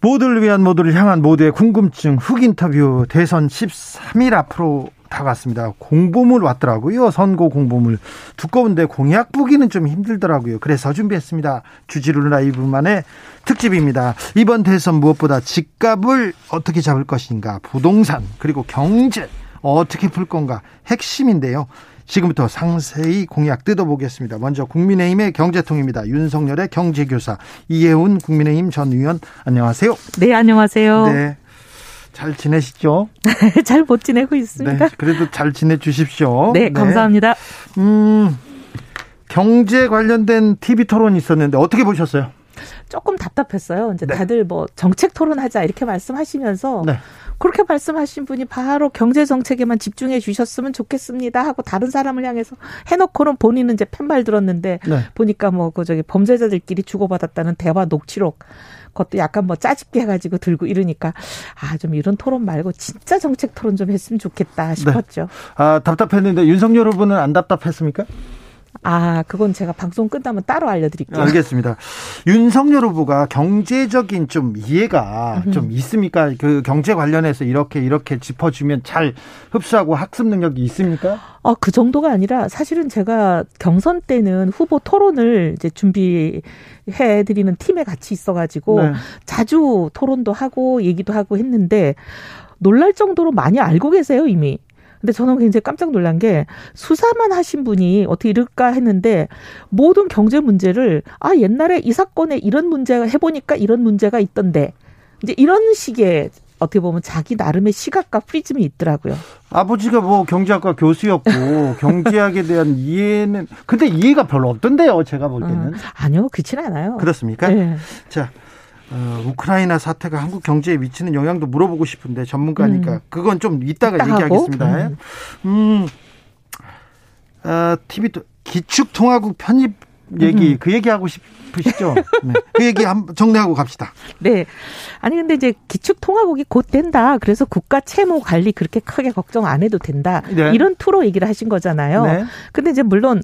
모두를 위한 모두를 향한 모두의 궁금증 훅 인터뷰 대선 13일 앞으로 다가왔습니다. 공보물 왔더라고요. 선거 공보물. 두꺼운데 공약 보기는 좀 힘들더라고요. 그래서 준비했습니다. 주지루 라이브만의 특집입니다. 이번 대선 무엇보다 집값을 어떻게 잡을 것인가, 부동산, 그리고 경제 어떻게 풀 건가 핵심인데요. 지금부터 상세히 공약 뜯어보겠습니다. 먼저 국민의힘의 경제통입니다. 윤석열의 경제교사 이혜훈 국민의힘 전 의원 안녕하세요. 네, 안녕하세요. 네. 잘 지내시죠? 잘 못 지내고 있습니다. 네, 그래도 잘 지내 주십시오. 네, 감사합니다. 음, 경제 관련된 TV 토론이 있었는데 어떻게 보셨어요? 조금 답답했어요. 이제 네. 다들 뭐 정책 토론하자 이렇게 말씀하시면서 네. 그렇게 말씀하신 분이 바로 경제 정책에만 집중해 주셨으면 좋겠습니다 하고 다른 사람을 향해서 해놓고는 본인은 이제 팻말 들었는데 네. 보니까 뭐 그 저기 범죄자들끼리 주고받았다는 대화 녹취록 그것도 약간 뭐 짜집게 해가지고 들고 이러니까 아 좀 이런 토론 말고 진짜 정책 토론 좀 했으면 좋겠다 싶었죠. 아, 답답했는데 윤석열 후보는 안 답답했습니까? 아 그건 제가 방송 끝나면 따로 알려드릴게요. 알겠습니다. 윤석열 후보가 경제적인 좀 이해가 좀 있습니까? 그 경제 관련해서 이렇게 이렇게 짚어주면 잘 흡수하고 학습 능력이 있습니까? 어, 그 정도가 아니라 사실은 제가 경선 때는 후보 토론을 이제 준비해 드리는 팀에 같이 있어가지고 네. 자주 토론도 하고 얘기도 하고 했는데 놀랄 정도로 많이 알고 계세요, 이미. 근데 저는 굉장히 깜짝 놀란 게 수사만 하신 분이 어떻게 이럴까 했는데 모든 경제 문제를 아, 옛날에 이 사건에 이런 문제가 해보니까 이런 문제가 있던데 이제 이런 식의 어떻게 보면 자기 나름의 시각과 프리즘이 있더라고요. 아버지가 뭐 경제학과 교수였고 경제학에 대한 이해는 근데 이해가 별로 없던데요. 제가 볼 때는 음, 아니요, 그렇지는 않아요. 그렇습니까? 네. 자, 어, 우크라이나 사태가 한국 경제에 미치는 영향도 물어보고 싶은데 전문가니까 음. 그건 좀 이따가 이따 얘기하겠습니다. 하고. 음, 어, TV 또 기축통화국 편입 얘기 음. 그 얘기하고 싶으시죠? 네. 그 얘기 한번 정리하고 갑시다. 네. 아니 근데 이제 기축 통화국이 곧 된다. 그래서 국가 채무 관리 그렇게 크게 걱정 안 해도 된다. 네. 이런 투로 얘기를 하신 거잖아요. 네. 근데 이제 물론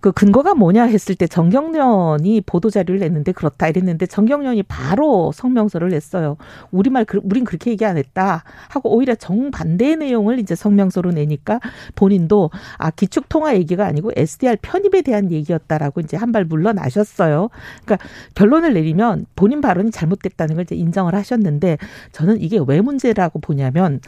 그 근거가 뭐냐 했을 때 정경련이 보도 자료를 냈는데 그렇다 이랬는데 정경련이 바로 성명서를 냈어요. 우리말 그- 우린 그렇게 얘기 안 했다 하고 오히려 정반대의 내용을 이제 성명서로 내니까 본인도 아 기축 통화 얘기가 아니고 SDR 편입에 대한 얘기였다라고 이제 한 발 물러나셨어요. 그러니까 결론을 내리면 본인 발언이 잘못됐다는 걸 이제 인정을 하셨는데 저는 이게 왜 문제라고 보냐면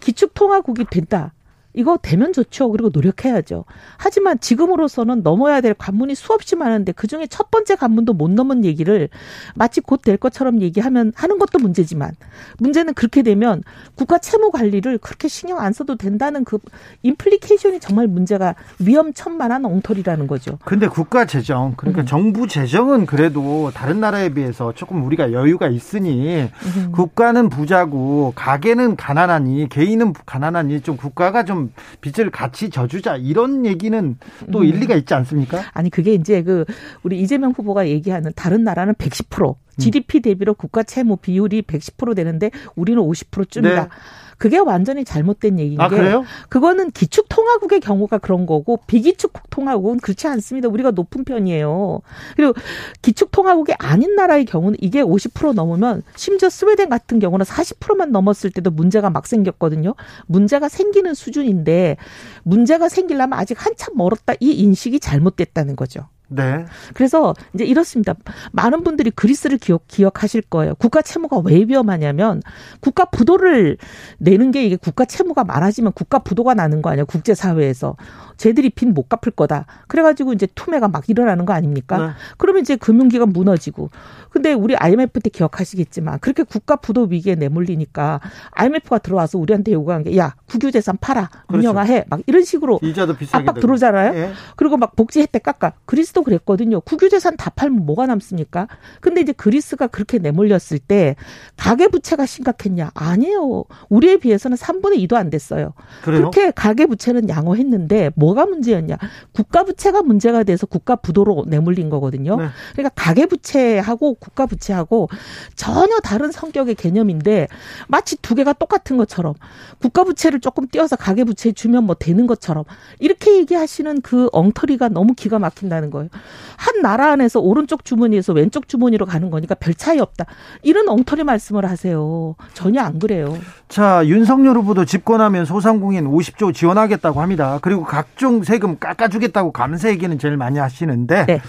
기축통화국이 된다. 이거 되면 좋죠. 그리고 노력해야죠. 하지만 지금으로서는 넘어야 될 관문이 수없이 많은데 그 중에 첫 번째 관문도 못 넘은 얘기를 마치 곧 될 것처럼 얘기하면 하는 것도 문제지만 문제는 그렇게 되면 국가 채무 관리를 그렇게 신경 안 써도 된다는 그 임플리케이션이 정말 문제가 위험천만한 엉터리라는 거죠. 근데 국가 재정 음. 그러니까 정부 재정은 그래도 다른 나라에 비해서 조금 우리가 여유가 있으니 음. 국가는 부자고 가게는 가난하니 개인은 가난하니 좀 국가가 좀 빚을 같이 져주자 이런 얘기는 또 음. 일리가 있지 않습니까? 아니 그게 이제 그 우리 이재명 후보가 얘기하는 다른 나라는 110% GDP 대비로 국가 채무 비율이 110% 되는데 우리는 50%쯤이다. 네. 그게 완전히 잘못된 얘기인 아 게 그래요? 그거는 기축 통화국의 경우가 그런 거고 비기축 통화국은 그렇지 않습니다. 우리가 높은 편이에요. 그리고 기축 통화국이 아닌 나라의 경우는 이게 50% 넘으면 심지어 스웨덴 같은 경우는 40%만 넘었을 때도 문제가 막 생겼거든요. 문제가 생기는 수준인데 문제가 생기려면 아직 한참 멀었다 이 인식이 잘못됐다는 거죠. 네. 그래서 이제 이렇습니다. 많은 분들이 그리스를 기억, 기억하실 거예요. 국가 채무가 왜 위험하냐면 국가 부도를 내는 게 이게 국가 채무가 많아지면 국가 부도가 나는 거 아니에요. 국제사회에서. 쟤들이 빚 못 갚을 거다. 그래가지고 이제 투매가 막 일어나는 거 아닙니까? 네. 그러면 이제 금융기관 무너지고. 근데 우리 IMF 때 기억하시겠지만 그렇게 국가 부도 위기에 내몰리니까 IMF가 들어와서 우리한테 요구한 게 야 국유재산 팔아 그렇죠. 민영화해 막 이런 식으로 이자도 비싸게 압박 되고. 들어오잖아요. 예. 그리고 막 복지 혜택 깎아. 그리스도 그랬거든요. 국유재산 다 팔면 뭐가 남습니까? 근데 이제 그리스가 그렇게 내몰렸을 때 가계 부채가 심각했냐? 아니에요. 우리에 비해서는 3분의 2도 안 됐어요. 그래요? 그렇게 가계 부채는 양호했는데 뭐가 문제였냐? 국가 부채가 문제가 돼서 국가 부도로 내몰린 거거든요. 네. 그러니까 가계 부채하고 국가 부채하고 전혀 다른 성격의 개념인데 마치 두 개가 똑같은 것처럼 국가 부채를 조금 띄어서 가계 부채 주면 뭐 되는 것처럼 이렇게 얘기하시는 그 엉터리가 너무 기가 막힌다는 거예요. 한 나라 안에서 오른쪽 주머니에서 왼쪽 주머니로 가는 거니까 별 차이 없다. 이런 엉터리 말씀을 하세요. 전혀 안 그래요. 자, 윤석열 후보도 집권하면 소상공인 50조 지원하겠다고 합니다. 그리고 각종 세금 깎아주겠다고 감세 얘기는 제일 많이 하시는데 네.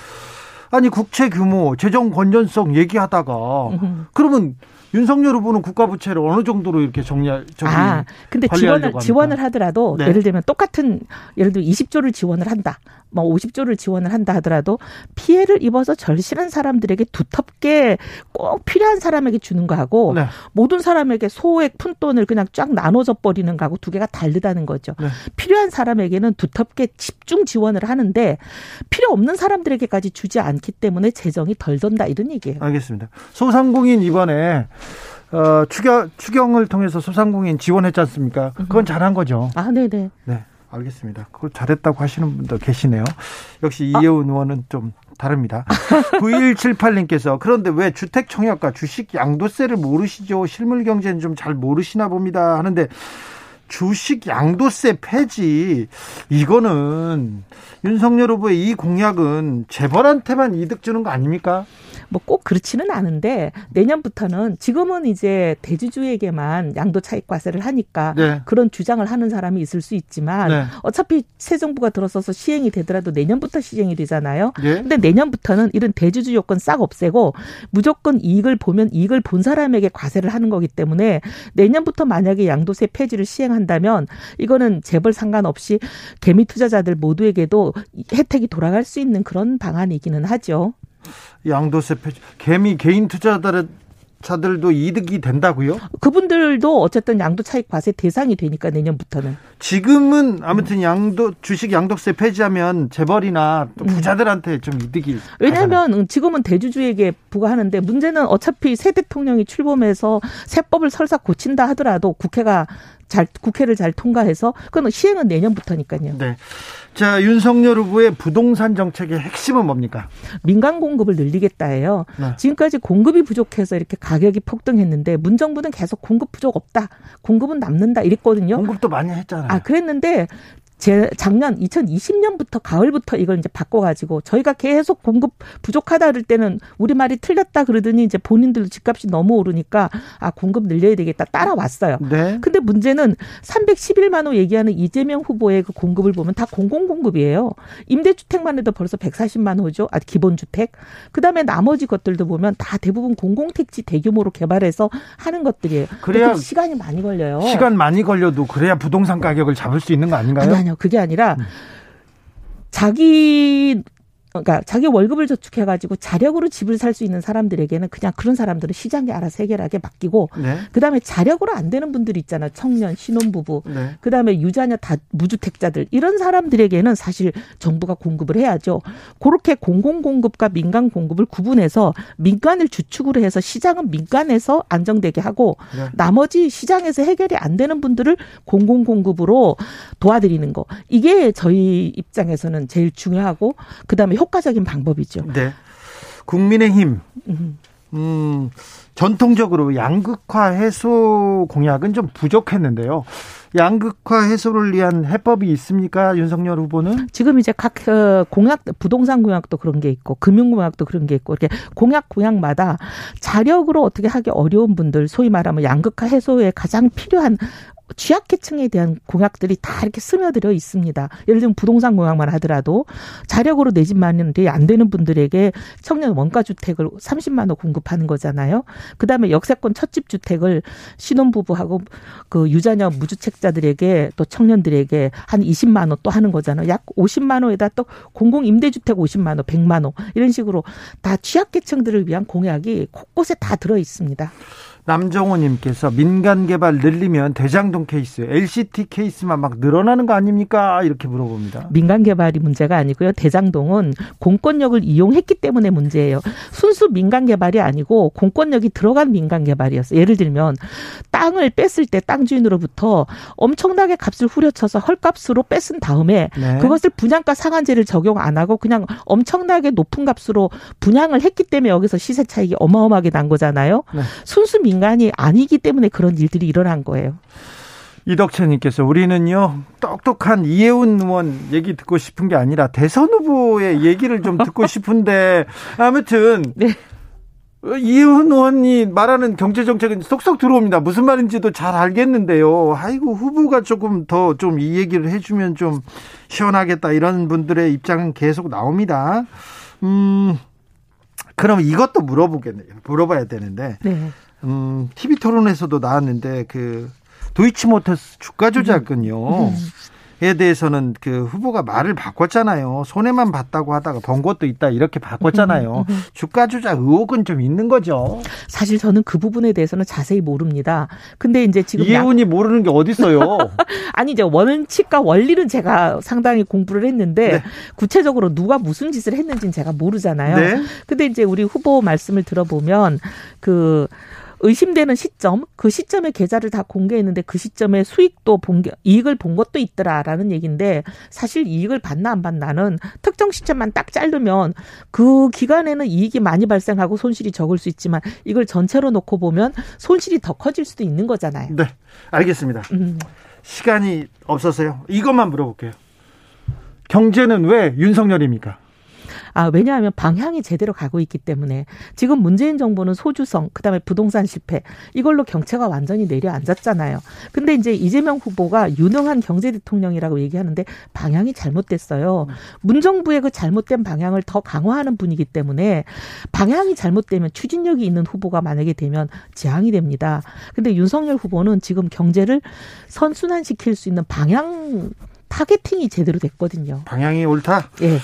아니 국채 규모, 재정 건전성 얘기하다가 음. 그러면 윤석열 후보는 국가 부채를 어느 정도로 이렇게 정리 저기 아, 근데 지원을 합니까? 지원을 하더라도 네. 예를 들면 똑같은 예를 들면 20조를 지원을 한다. 뭐 50조를 지원을 한다 하더라도 피해를 입어서 절실한 사람들에게 두텁게 꼭 필요한 사람에게 주는 거하고 네. 모든 사람에게 소액 푼돈을 그냥 쫙 나눠져 버리는 거하고 두 개가 다르다는 거죠. 네. 필요한 사람에게는 두텁게 집중 지원을 하는데 필요 없는 사람들에게까지 주지 않기 때문에 재정이 덜 든다 이런 얘기예요. 알겠습니다. 소상공인 이번에 어, 추경 추경을 통해서 소상공인 지원했지 않습니까? 그건 잘한 거죠. 아, 네네. 네, 알겠습니다. 그걸 잘했다고 하시는 분도 계시네요. 역시 아. 이혜훈 의원은 좀 다릅니다. 9178님께서 그런데 왜 주택 청약과 주식 양도세를 모르시죠? 실물 경제는 좀 잘 모르시나 봅니다. 하는데 주식 양도세 폐지 이거는 윤석열 후보의 이 공약은 재벌한테만 이득 주는 거 아닙니까? 뭐 꼭 그렇지는 않은데 내년부터는 지금은 이제 대주주에게만 양도 차익 과세를 하니까 네. 그런 주장을 하는 사람이 있을 수 있지만 네. 어차피 새 정부가 들어서서 시행이 되더라도 내년부터 시행이 되잖아요. 예. 근데 내년부터는 이런 대주주 요건 싹 없애고 무조건 이익을 보면 이익을 본 사람에게 과세를 하는 거기 때문에 내년부터 만약에 양도세 폐지를 시행한다면 이거는 재벌 상관없이 개미 투자자들 모두에게도 혜택이 돌아갈 수 있는 그런 방안이기는 하죠. 양도세 폐지 개미 개인 투자자들 자들도 이득이 된다고요? 그분들도 어쨌든 양도 차익 과세 대상이 되니까 내년부터는 지금은 아무튼 양도 주식 양도세 폐지하면 재벌이나 또 부자들한테 좀 이득이. 왜냐하면 지금은 대주주에게 부과하는데 문제는 어차피 새 대통령이 출범해서 세법을 설사 고친다 하더라도 국회가 잘 국회를 잘 통과해서 그건 시행은 내년부터니까요. 네. 자, 윤석열 후보의 부동산 정책의 핵심은 뭡니까? 민간 공급을 늘리겠다예요. 네. 지금까지 공급이 부족해서 이렇게 가격이 폭등했는데 문 정부는 계속 공급 부족 없다. 공급은 남는다 이랬거든요. 공급도 많이 했잖아요. 아, 그랬는데 제 작년 2020년부터 가을부터 이걸 이제 바꿔가지고 저희가 계속 공급 부족하다 그럴 때는 우리 말이 틀렸다 그러더니 이제 본인들도 집값이 너무 오르니까 아 공급 늘려야 되겠다 따라왔어요. 네. 근데 문제는 311만 호 얘기하는 이재명 후보의 그 공급을 보면 다 공공 공급이에요. 임대주택만 해도 벌써 140만 호죠. 아 기본 주택. 그다음에 나머지 것들도 보면 다 대부분 공공택지 대규모로 개발해서 하는 것들이에요. 그래야 그 시간이 많이 걸려요. 시간 많이 걸려도 그래야 부동산 가격을 잡을 수 있는 거 아닌가요? 아니 아니 요. 그게 아니라 음. 자기 그러니까 자기 월급을 저축해가지고 자력으로 집을 살 수 있는 사람들에게는 그냥 그런 사람들은 시장에 알아서 해결하게 맡기고 네. 그다음에 자력으로 안 되는 분들이 있잖아요. 청년, 신혼부부, 네. 그다음에 유자녀 다 무주택자들 이런 사람들에게는 사실 정부가 공급을 해야죠. 그렇게 공공 공급과 민간 공급을 구분해서 민간을 주축으로 해서 시장은 민간에서 안정되게 하고 네. 나머지 시장에서 해결이 안 되는 분들을 공공 공급으로 도와드리는 거. 이게 저희 입장에서는 제일 중요하고 그다음에 효과적인 방법이죠. 네. 국민의힘 음. 음, 전통적으로 양극화 해소 공약은 좀 부족했는데요. 양극화 해소를 위한 해법이 있습니까? 윤석열 후보는? 지금 이제 각 어, 공약 부동산 공약도 그런 게 있고 금융 공약도 그런 게 있고 이렇게 공약 공약마다 자력으로 어떻게 하기 어려운 분들 소위 말하면 양극화 해소에 가장 필요한 취약계층에 대한 공약들이 다 이렇게 스며들어 있습니다. 예를 들면 부동산 공약만 하더라도 자력으로 내 집 마련이 안 되는 분들에게 청년 원가 주택을 30만 원 공급하는 거잖아요. 그다음에 역세권 첫집 주택을 신혼부부하고 그 유자녀 무주택자들에게 또 청년들에게 한 20만 원 또 하는 거잖아요. 약 50만 원에다 또 공공 임대주택 50만 원, 100만 원 이런 식으로 다 취약계층들을 위한 공약이 곳곳에 다 들어 있습니다. 남정호님께서 민간 개발 늘리면 대장동 케이스, LCT 케이스만 막 늘어나는 거 아닙니까? 이렇게 물어봅니다. 민간 개발이 문제가 아니고요. 대장동은 공권력을 이용했기 때문에 문제예요. 순수 민간 개발이 아니고 공권력이 들어간 민간 개발이었어요. 예를 들면 땅을 뺐을 때 땅 주인으로부터 엄청나게 값을 후려쳐서 헐값으로 뺐은 다음에 네. 그것을 분양가 상한제를 적용 안 하고 그냥 엄청나게 높은 값으로 분양을 했기 때문에 여기서 시세 차익이 어마어마하게 난 거잖아요. 네. 순수 민간이 아니기 때문에 그런 일들이 일어난 거예요. 이덕채님께서 우리는요 똑똑한 이혜훈 의원 얘기 듣고 싶은 게 아니라 대선 후보의 얘기를 좀 듣고 싶은데 아무튼 네. 이혜훈 의원이 말하는 경제 정책은 쏙쏙 들어옵니다. 무슨 말인지도 잘 알겠는데요. 아이고 후보가 조금 더 좀 이 얘기를 해주면 좀 시원하겠다 이런 분들의 입장은 계속 나옵니다. 음 그럼 이것도 물어보겠네요. 물어봐야 되는데 네. 음, TV 토론에서도 나왔는데 그 도이치모터스 주가 조작은요. 음. 에 대해서는 그 후보가 말을 바꿨잖아요. 손해만 봤다고 하다가 번 것도 있다 이렇게 바꿨잖아요. 음, 주가 조작 의혹은 좀 있는 거죠. 사실 저는 그 부분에 대해서는 자세히 모릅니다. 근데 이제 지금 양- 이혜훈이 모르는 게 어디 있어요? 아니 이제 원칙과 원리는 제가 상당히 공부를 했는데 네. 구체적으로 누가 무슨 짓을 했는지는 제가 모르잖아요. 네. 근데 이제 우리 후보 말씀을 들어보면 그 의심되는 시점, 그 시점에 계좌를 다 공개했는데 그 시점에 수익도 본 게, 이익을 본 것도 있더라라는 얘기인데 사실 이익을 받나 안 받나는 특정 시점만 딱 자르면 그 기간에는 이익이 많이 발생하고 손실이 적을 수 있지만 이걸 전체로 놓고 보면 손실이 더 커질 수도 있는 거잖아요. 네, 알겠습니다. 음. 시간이 없어서요. 이것만 물어볼게요. 경제는 왜 윤석열입니까? 아, 왜냐하면 방향이 제대로 가고 있기 때문에 지금 문재인 정부는 소주성, 그다음에 부동산 실패 이걸로 경제가 완전히 내려앉았잖아요. 근데 이제 이재명 후보가 유능한 경제 대통령이라고 얘기하는데 방향이 잘못됐어요. 문정부의 그 잘못된 방향을 더 강화하는 분이기 때문에 방향이 잘못되면 추진력이 있는 후보가 만약에 되면 재앙이 됩니다. 근데 윤석열 후보는 지금 경제를 선순환시킬 수 있는 방향 타겟팅이 제대로 됐거든요. 방향이 옳다. 예.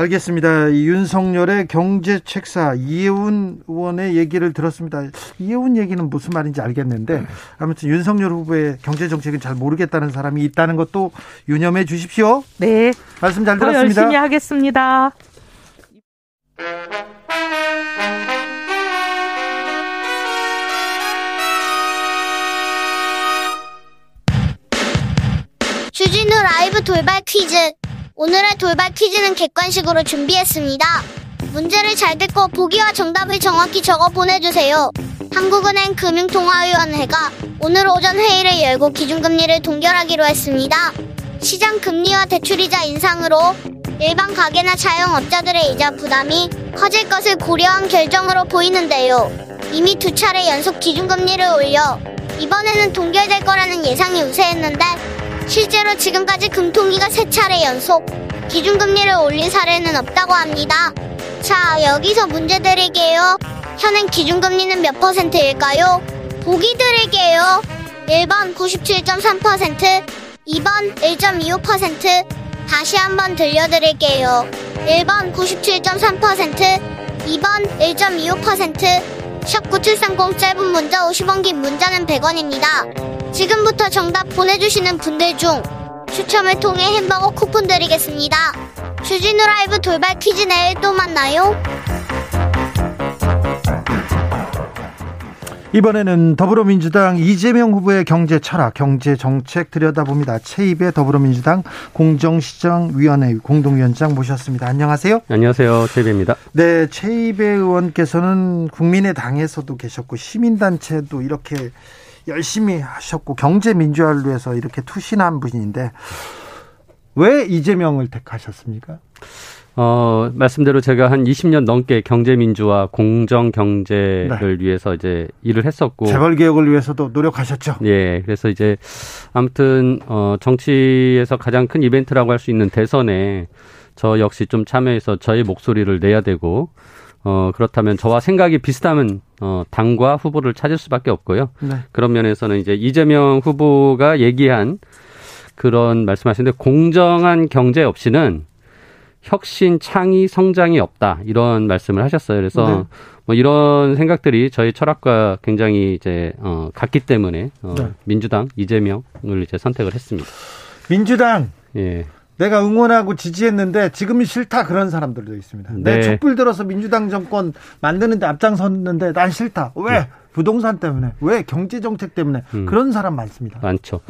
알겠습니다. 이 윤석열의 경제 책사 이혜훈 의원의 얘기를 들었습니다. 이혜훈 얘기는 무슨 말인지 알겠는데 아무튼 윤석열 후보의 경제 정책은 잘 모르겠다는 사람이 있다는 것도 유념해 주십시오. 네. 말씀 잘더 들었습니다. 열심히 하겠습니다. 주진우 라이브 돌발 퀴즈. 오늘의 돌발 퀴즈는 객관식으로 준비했습니다. 문제를 잘 듣고 보기와 정답을 정확히 적어 보내주세요. 한국은행 금융통화위원회가 오늘 오전 회의를 열고 기준금리를 동결하기로 했습니다. 시장 금리와 대출이자 인상으로 일반 가게나 자영업자들의 이자 부담이 커질 것을 고려한 결정으로 보이는데요. 이미 두 차례 연속 기준금리를 올려 이번에는 동결될 거라는 예상이 우세했는데 실제로 지금까지 금통위가 세 차례 연속 기준금리를 올린 사례는 없다고 합니다. 자, 여기서 문제 드릴게요. 현행 기준금리는 몇 퍼센트일까요? 보기 드릴게요. 1번 97.3%, 2번 1.25%, 다시 한번 들려드릴게요. 1번 97.3%, 2번 1.25%, 샵 9730 짧은 문자 50원 긴 문자는 100원입니다. 지금부터 정답 보내주시는 분들 중 추첨을 통해 햄버거 쿠폰 드리겠습니다. 주진우 라이브 돌발 퀴즈 내일 또 만나요. 이번에는 더불어민주당 이재명 후보의 경제 철학, 경제 정책 들여다봅니다. 최입의 더불어민주당 공정시장위원회 공동위원장 모셨습니다. 안녕하세요. 안녕하세요. 최입입니다. 네, 최입의 의원께서는 국민의당에서도 계셨고 시민단체도 이렇게 열심히 하셨고 경제 민주화를 위해서 이렇게 투신한 분인데 왜 이재명을 택하셨습니까? 어, 말씀대로 제가 한 20년 넘게 경제민주화, 공정경제를 네. 위해서 이제 일을 했었고. 재벌 개혁을 위해서도 노력하셨죠? 예. 그래서 이제 아무튼, 어, 정치에서 가장 큰 이벤트라고 할 수 있는 대선에 저 역시 좀 참여해서 저의 목소리를 내야 되고, 어, 그렇다면 저와 생각이 비슷하면, 어, 당과 후보를 찾을 수밖에 없고요. 네. 그런 면에서는 이제 이재명 후보가 얘기한 그런 말씀하시는데 공정한 경제 없이는 혁신, 창의, 성장이 없다 이런 말씀을 하셨어요. 그래서 네. 뭐 이런 생각들이 저희 철학과 굉장히 이제 어 같기 때문에 어 네. 민주당 이재명을 이제 선택을 했습니다. 민주당 예. 내가 응원하고 지지했는데 지금은 싫다 그런 사람들도 있습니다. 네. 내 촛불 들어서 민주당 정권 만드는데 앞장섰는데 난 싫다. 왜? 네. 부동산 때문에 왜 경제 정책 때문에 음. 그런 사람 많습니다. 많죠.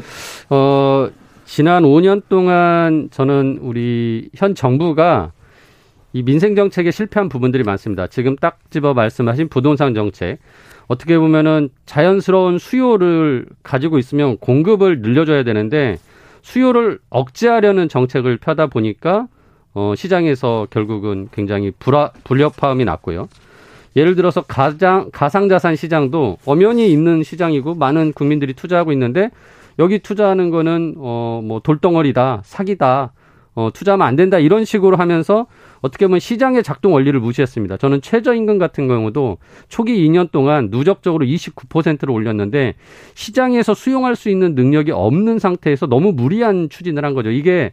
어 지난 5년 동안 저는 우리 현 정부가 이 민생 정책에 실패한 부분들이 많습니다. 지금 딱 집어 말씀하신 부동산 정책. 어떻게 보면은 자연스러운 수요를 가지고 있으면 공급을 늘려줘야 되는데 수요를 억제하려는 정책을 펴다 보니까 어, 시장에서 결국은 굉장히 불화, 불협화음이 났고요. 예를 들어서 가장 가상자산 시장도 엄연히 있는 시장이고 많은 국민들이 투자하고 있는데 여기 투자하는 거는 어 뭐 돌덩어리다, 사기다, 어 투자하면 안 된다 이런 식으로 하면서 어떻게 보면 시장의 작동 원리를 무시했습니다. 저는 최저임금 같은 경우도 초기 2년 동안 누적적으로 29%를 올렸는데 시장에서 수용할 수 있는 능력이 없는 상태에서 너무 무리한 추진을 한 거죠. 이게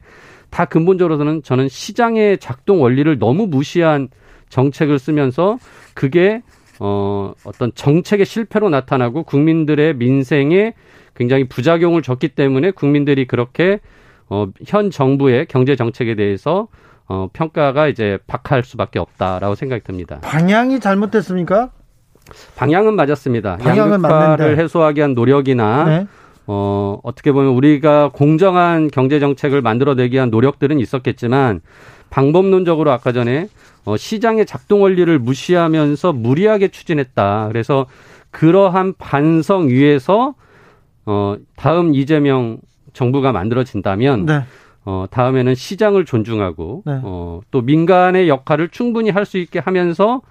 다 근본적으로는 저는 시장의 작동 원리를 너무 무시한 정책을 쓰면서 그게 어 어떤 정책의 실패로 나타나고 국민들의 민생에 굉장히 부작용을 줬기 때문에 국민들이 그렇게 어, 현 정부의 경제 정책에 대해서 어, 평가가 이제 박할 수밖에 없다라고 생각이 듭니다. 방향이 잘못됐습니까? 방향은 맞았습니다. 방향은 양극화를 해소하기 위한 노력이나 네. 어, 어떻게 보면 우리가 공정한 경제 정책을 만들어내기 위한 노력들은 있었겠지만 방법론적으로 아까 전에 어, 시장의 작동 원리를 무시하면서 무리하게 추진했다. 그래서 그러한 반성 위에서 어, 다음 이재명 정부가 만들어진다면 네. 어, 다음에는 시장을 존중하고 네. 어, 또 민간의 역할을 충분히 할 수 있게 하면서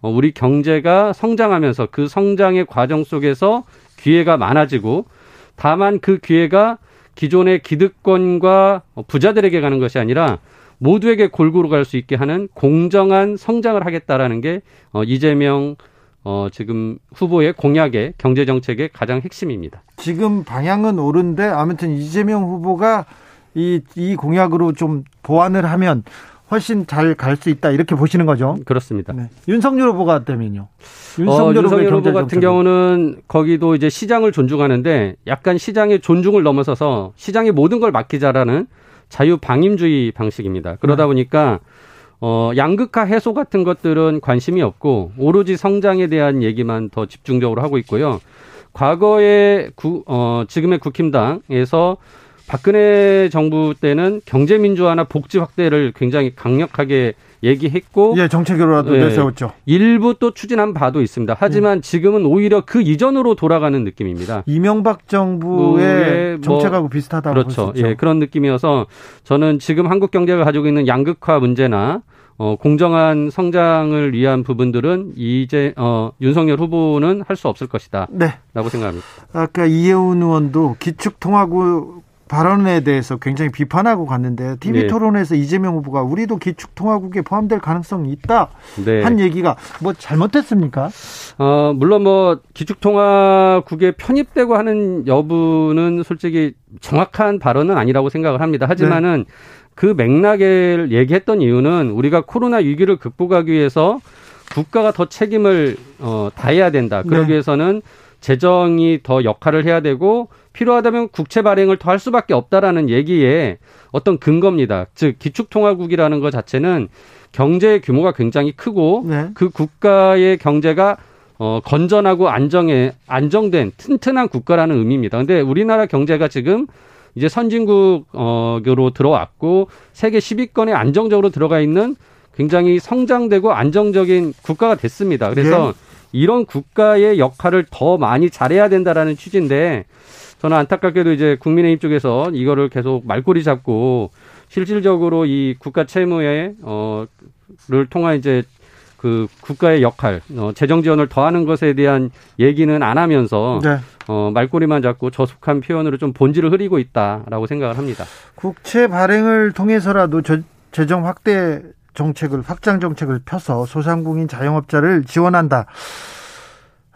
어, 우리 경제가 성장하면서 그 성장의 과정 속에서 기회가 많아지고 다만 그 기회가 기존의 기득권과 부자들에게 가는 것이 아니라 모두에게 골고루 갈 수 있게 하는 공정한 성장을 하겠다라는 게 어, 이재명 어, 지금 후보의 공약의 경제 정책의 가장 핵심입니다. 지금 방향은 옳은데 아무튼 이재명 후보가 이, 이 공약으로 좀 보완을 하면 훨씬 잘 갈 수 있다 이렇게 보시는 거죠? 그렇습니다. 네. 윤석열 후보가 되면요. 윤석열, 어, 윤석열 후보 같은. 경우는 거기도 이제 시장을 존중하는데 약간 시장의 존중을 넘어서서 시장의 모든 걸 맡기자라는 자유 방임주의 방식입니다. 그러다 네. 보니까 어, 양극화 해소 같은 것들은 관심이 없고 오로지 성장에 대한 얘기만 더 집중적으로 하고 있고요. 과거에 구, 어, 지금의 국힘당에서 박근혜 정부 때는 경제 민주화나 복지 확대를 굉장히 강력하게 얘기했고 예, 정책으로라도 예, 내세웠죠. 일부 또 추진한 바도 있습니다. 하지만 예. 지금은 오히려 그 이전으로 돌아가는 느낌입니다. 이명박 정부의 뭐 정책하고 뭐, 비슷하다고 그렇죠. 예, 그런 느낌이어서 저는 지금 한국 경제가 가지고 있는 양극화 문제나 어, 공정한 성장을 위한 부분들은 이제 어, 윤석열 후보는 할 수 없을 것이다. 네. 라고 생각합니다. 아까 이해운 의원도 기축통화국 발언에 대해서 굉장히 비판하고 갔는데 TV 네. 토론에서 이재명 후보가 우리도 기축 통화국에 포함될 가능성이 있다 네. 한 얘기가 뭐 잘못됐습니까? 어 물론 뭐 기축 통화국에 편입되고 하는 여부는 솔직히 정확한 발언은 아니라고 생각을 합니다. 하지만은 네. 그 맥락을 얘기했던 이유는 우리가 코로나 위기를 극복하기 위해서 국가가 더 책임을 어 다해야 된다. 그러기 네. 위해서는 재정이 더 역할을 해야 되고 필요하다면 국채 발행을 더 할 수밖에 없다라는 얘기에 어떤 근거입니다. 즉 기축통화국이라는 것 자체는 경제 규모가 굉장히 크고 네. 그 국가의 경제가 어 건전하고 안정에 안정된 튼튼한 국가라는 의미입니다. 근데 우리나라 경제가 지금 이제 선진국으로 들어왔고 세계 10위권에 안정적으로 들어가 있는 굉장히 성장되고 안정적인 국가가 됐습니다. 그래서 네. 이런 국가의 역할을 더 많이 잘해야 된다라는 취지인데 저는 안타깝게도 이제 국민의힘 쪽에서 이거를 계속 말꼬리 잡고 실질적으로 이 국가 채무에 어를 통한 이제 그 국가의 역할, 어, 재정 지원을 더하는 것에 대한 얘기는 안 하면서 네. 어, 말꼬리만 잡고 저속한 표현으로 좀 본질을 흐리고 있다라고 생각을 합니다. 국채 발행을 통해서라도 저, 재정 확대 정책을 확장 정책을 펴서 소상공인 자영업자를 지원한다.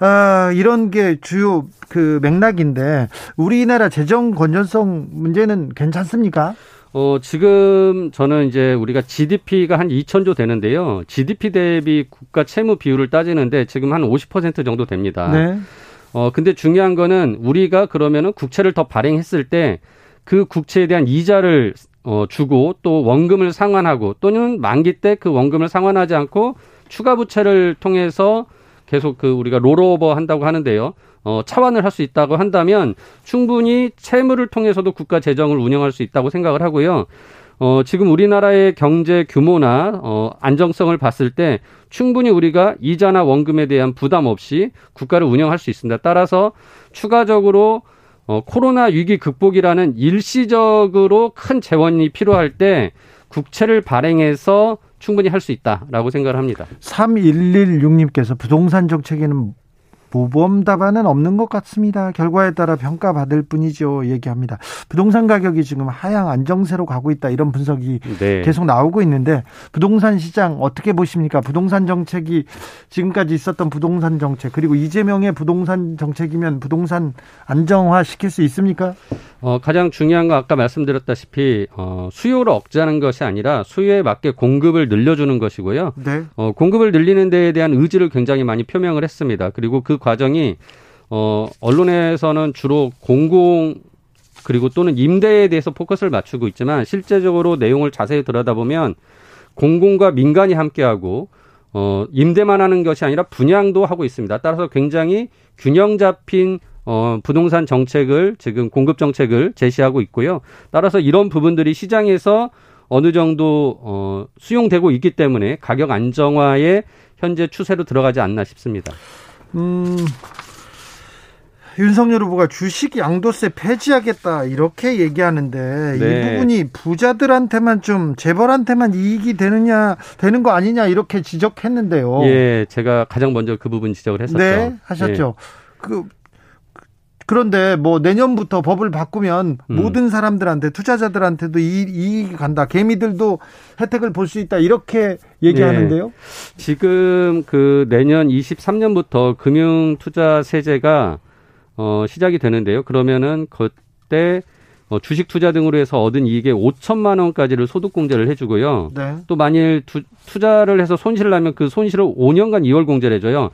아, 이런 게 주요 그 맥락인데 우리나라 재정 건전성 문제는 괜찮습니까? 어, 지금 저는 이제 우리가 GDP가 한 2천조 되는데요. GDP 대비 국가 채무 비율을 따지는데 지금 한 50% 정도 됩니다. 네. 어, 근데 중요한 거는 우리가 그러면은 국채를 더 발행했을 때 그 국채에 대한 이자를 어, 주고 또 원금을 상환하고 또는 만기 때 그 원금을 상환하지 않고 추가 부채를 통해서 계속 그 우리가 롤오버 한다고 하는데요. 어, 차환을 할 수 있다고 한다면 충분히 채무를 통해서도 국가 재정을 운영할 수 있다고 생각을 하고요. 어, 지금 우리나라의 경제 규모나 어, 안정성을 봤을 때 충분히 우리가 이자나 원금에 대한 부담 없이 국가를 운영할 수 있습니다. 따라서 추가적으로 어, 코로나 위기 극복이라는 일시적으로 큰 재원이 필요할 때 국채를 발행해서 충분히 할 수 있다라고 생각을 합니다. 3116님께서 부동산 정책에는 모범 답안은 없는 것 같습니다. 결과에 따라 평가받을 뿐이죠. 얘기합니다. 부동산 가격이 지금 하향 안정세로 가고 있다. 이런 분석이 네. 계속 나오고 있는데 부동산 시장 어떻게 보십니까? 부동산 정책이 지금까지 있었던 부동산 정책 그리고 이재명의 부동산 정책이면 부동산 안정화 시킬 수 있습니까? 어, 가장 중요한 건 아까 말씀드렸다시피 어, 수요를 억제하는 것이 아니라 수요에 맞게 공급을 늘려주는 것이고요. 네. 어, 공급을 늘리는 데에 대한 의지를 굉장히 많이 표명을 했습니다. 그리고 그 과정이 어, 언론에서는 주로 공공 그리고 또는 임대에 대해서 포커스를 맞추고 있지만 실제적으로 내용을 자세히 들여다보면 공공과 민간이 함께하고 어, 임대만 하는 것이 아니라 분양도 하고 있습니다. 따라서 굉장히 균형 잡힌 어, 부동산 정책을 지금 공급 정책을 제시하고 있고요. 따라서 이런 부분들이 시장에서 어느 정도 어, 수용되고 있기 때문에 가격 안정화에 현재 추세로 들어가지 않나 싶습니다. 음, 윤석열 후보가 주식 양도세 폐지하겠다 이렇게 얘기하는데 네. 이 부분이 부자들한테만 좀 재벌한테만 이익이 되느냐 되는 거 아니냐 이렇게 지적했는데요. 예, 제가 가장 먼저 그 부분 지적을 했었죠. 네, 하셨죠. 예. 그 그런데 뭐 내년부터 법을 바꾸면 음. 모든 사람들한테 투자자들한테도 이익, 이익이 간다. 개미들도 혜택을 볼 수 있다. 이렇게 얘기하는데요. 네. 지금 그 내년 23년부터 금융 투자 세제가 어 시작이 되는데요. 그러면은 그때 어, 주식 투자 등으로 해서 얻은 이익의 5천만 원까지를 소득 공제를 해주고요. 네. 또 만일 투, 투자를 해서 손실을 나면 그 손실을 5년간 이월 공제를 해줘요.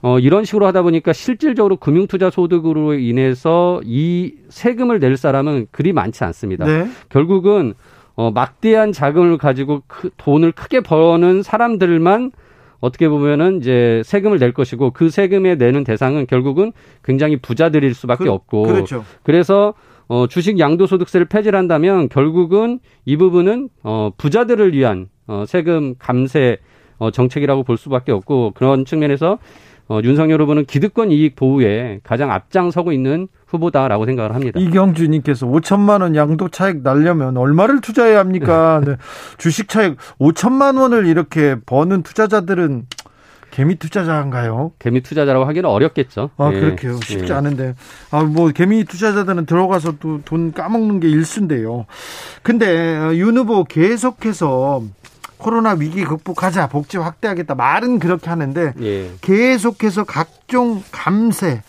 어, 이런 식으로 하다 보니까 실질적으로 금융투자 소득으로 인해서 이 세금을 낼 사람은 그리 많지 않습니다. 네. 결국은 어, 막대한 자금을 가지고 크, 돈을 크게 버는 사람들만 어떻게 보면은 이제 세금을 낼 것이고 그 세금에 내는 대상은 결국은 굉장히 부자들일 수밖에 그, 없고 그렇죠. 그래서 어, 주식 양도소득세를 폐지를 한다면 결국은 이 부분은 어, 부자들을 위한 어, 세금 감세 어, 정책이라고 볼 수밖에 없고 그런 측면에서 어, 윤석열 후보는 기득권 이익 보호에 가장 앞장서고 있는 후보다라고 생각을 합니다. 이경주님께서 5천만 원 양도 차익 날려면 얼마를 투자해야 합니까? 네. 주식 차익 5천만 원을 이렇게 버는 투자자들은 개미 투자자인가요? 개미 투자자라고 하기는 어렵겠죠. 아, 예. 그렇게요. 쉽지 예. 않은데. 아, 뭐, 개미 투자자들은 들어가서 또 돈 까먹는 게 일수인데요. 근데, 어, 윤 후보 계속해서 코로나 위기 극복하자, 복지 확대하겠다. 말은 그렇게 하는데 예. 계속해서 각종 감세,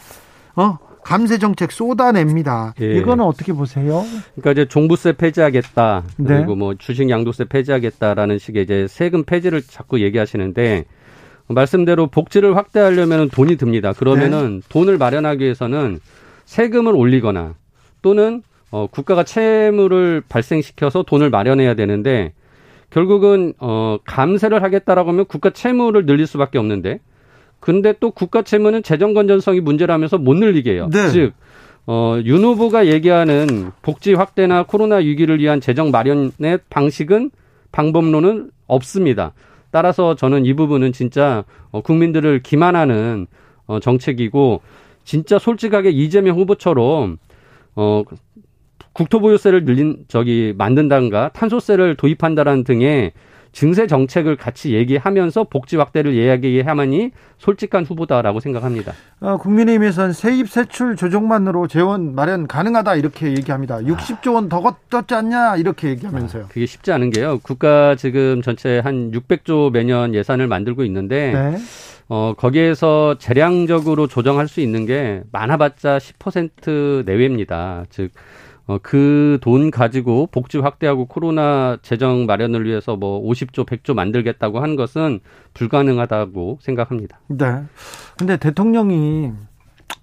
어? 감세 정책 쏟아냅니다. 예. 이거는 어떻게 보세요? 그러니까 이제 종부세 폐지하겠다. 네. 그리고 네. 뭐 주식 양도세 폐지하겠다라는 식의 이제 세금 폐지를 자꾸 얘기하시는데 말씀대로 복지를 확대하려면 돈이 듭니다. 그러면은 네. 돈을 마련하기 위해서는 세금을 올리거나 또는 어, 국가가 채무를 발생시켜서 돈을 마련해야 되는데 결국은 어 감세를 하겠다라고 하면 국가 채무를 늘릴 수밖에 없는데 근데 또 국가 채무는 재정 건전성이 문제라면서 못 늘리게 해요. 네. 즉 어, 윤 후보가 얘기하는 복지 확대나 코로나 위기를 위한 재정 마련의 방식은 방법론은 없습니다. 따라서 저는 이 부분은 진짜 어, 국민들을 기만하는 어, 정책이고 진짜 솔직하게 이재명 후보처럼 어, 국토보유세를 늘린 저기 만든다든가 탄소세를 도입한다라는 등의 증세 정책을 같이 얘기하면서 복지 확대를 이야기해야만이 솔직한 후보다라고 생각합니다. 어, 국민의힘에서는 세입 세출 조정만으로 재원 마련 가능하다 이렇게 얘기합니다. 60조 원 더 걷었지 않냐 이렇게 얘기하면서요. 그게 쉽지 않은 게요. 국가 지금 전체 한 600조 매년 예산을 만들고 있는데 네. 어, 거기에서 재량적으로 조정할 수 있는 게 많아봤자 10% 내외입니다. 즉, 어, 그 돈 가지고 복지 확대하고 코로나 재정 마련을 위해서 뭐 50조, 100조 만들겠다고 한 것은 불가능하다고 생각합니다. 네. 근데 대통령이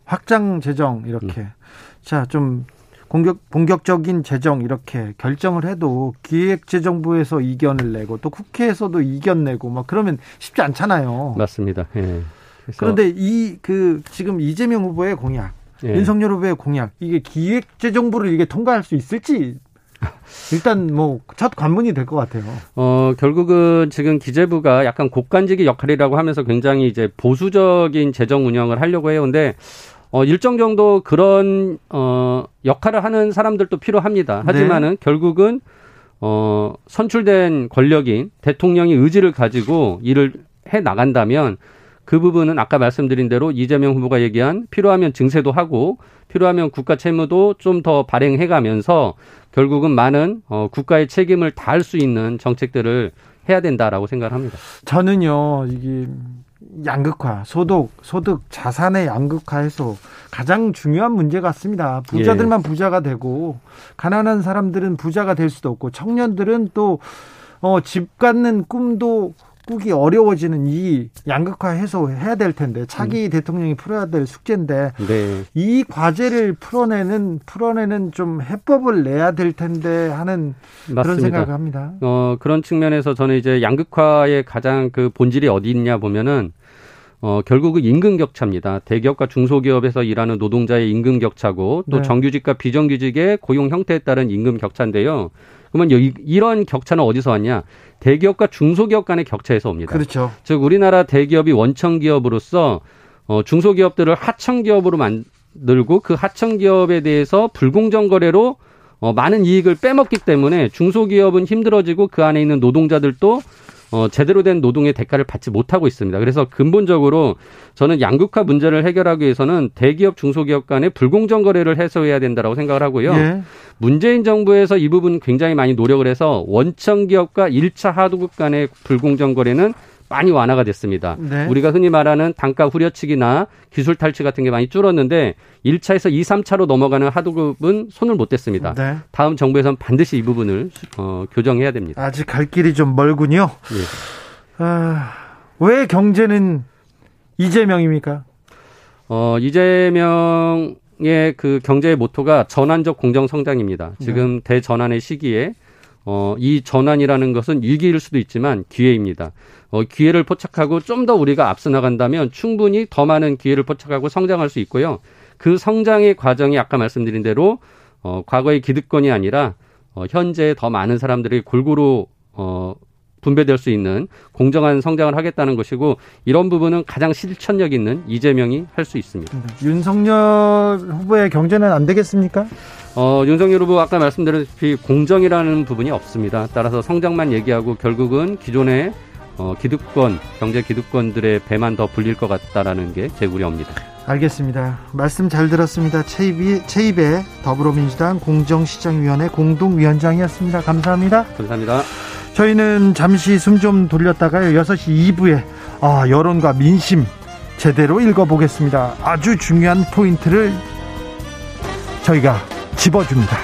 확장 재정 이렇게 음. 자, 좀 공격 본격적인 재정 이렇게 결정을 해도 기획재정부에서 이견을 내고 또 국회에서도 이견 내고 막 그러면 쉽지 않잖아요. 맞습니다. 예. 그런데 이 그 지금 이재명 후보의 공약, 예. 윤석열 후보의 공약 이게 기획재정부를 이게 통과할 수 있을지 일단 뭐 첫 관문이 될 것 같아요. 어, 결국은 지금 기재부가 약간 곡간지기 역할이라고 하면서 굉장히 이제 보수적인 재정 운영을 하려고 해요. 근데 어, 일정 정도 그런, 어, 역할을 하는 사람들도 필요합니다. 하지만은 결국은, 어, 선출된 권력인 대통령이 의지를 가지고 일을 해 나간다면 그 부분은 아까 말씀드린 대로 이재명 후보가 얘기한 필요하면 증세도 하고 필요하면 국가 채무도 좀 더 발행해 가면서 결국은 많은 어, 국가의 책임을 다할 수 있는 정책들을 해야 된다라고 생각합니다. 저는요 이게 양극화, 소득, 소득, 자산의 양극화에서 가장 중요한 문제 같습니다. 부자들만 부자가 되고 가난한 사람들은 부자가 될 수도 없고 청년들은 또 어, 집 갖는 꿈도 꾸기 어려워지는 이 양극화 해소 해야 될 텐데 차기 대통령이 풀어야 될 숙제인데 네. 이 과제를 풀어내는 풀어내는 좀 해법을 내야 될 텐데 하는 그런 맞습니다. 생각을 합니다. 어, 그런 측면에서 저는 이제 양극화의 가장 그 본질이 어디 있냐 보면은 어, 결국은 임금 격차입니다. 대기업과 중소기업에서 일하는 노동자의 임금 격차고 또 네. 정규직과 비정규직의 고용 형태에 따른 임금 격차인데요. 그러면 여기 이런 격차는 어디서 왔냐? 대기업과 중소기업 간의 격차에서 옵니다. 그렇죠. 즉 우리나라 대기업이 원청 기업으로서 어, 중소기업들을 하청 기업으로 만들고 그 하청 기업에 대해서 불공정 거래로 어, 많은 이익을 빼먹기 때문에 중소기업은 힘들어지고 그 안에 있는 노동자들도 어, 제대로 된 노동의 대가를 받지 못하고 있습니다. 그래서 근본적으로 저는 양극화 문제를 해결하기 위해서는 대기업, 중소기업 간의 불공정 거래를 해소해야 된다라고 생각을 하고요. 예. 문재인 정부에서 이 부분 굉장히 많이 노력을 해서 원청 기업과 1차 하도급 간의 불공정 거래는 많이 완화가 됐습니다. 네. 우리가 흔히 말하는 단가 후려치기나 기술 탈취 같은 게 많이 줄었는데 1차에서 2, 3차로 넘어가는 하도급은 손을 못 댔습니다. 네. 다음 정부에서는 반드시 이 부분을 어, 교정해야 됩니다. 아직 갈 길이 좀 멀군요. 예. 아, 왜 경제는 이재명입니까? 어, 이재명 의 그 경제의 모토가 전환적 공정 성장입니다. 지금 대전환의 시기에 어, 이 전환이라는 것은 위기일 수도 있지만 기회입니다. 어, 기회를 포착하고 좀 더 우리가 앞서 나간다면 충분히 더 많은 기회를 포착하고 성장할 수 있고요. 그 성장의 과정이 아까 말씀드린 대로 어, 과거의 기득권이 아니라 어, 현재 더 많은 사람들이 골고루 어, 분배될 수 있는 공정한 성장을 하겠다는 것이고 이런 부분은 가장 실천력 있는 이재명이 할 수 있습니다. 윤석열 후보의 경제는 안 되겠습니까? 어, 윤석열 후보 아까 말씀드렸다시피 공정이라는 부분이 없습니다. 따라서 성장만 얘기하고 결국은 기존의 어, 기득권, 경제 기득권들의 배만 더 불릴 것 같다라는 게 제 우려입니다. 알겠습니다. 말씀 잘 들었습니다. 최입이, 최입의 더불어민주당 공정시장위원회 공동위원장이었습니다. 감사합니다. 감사합니다. 저희는 잠시 숨 좀 돌렸다가요. 6시 2부에 아, 여론과 민심 제대로 읽어보겠습니다. 아주 중요한 포인트를 저희가 집어줍니다.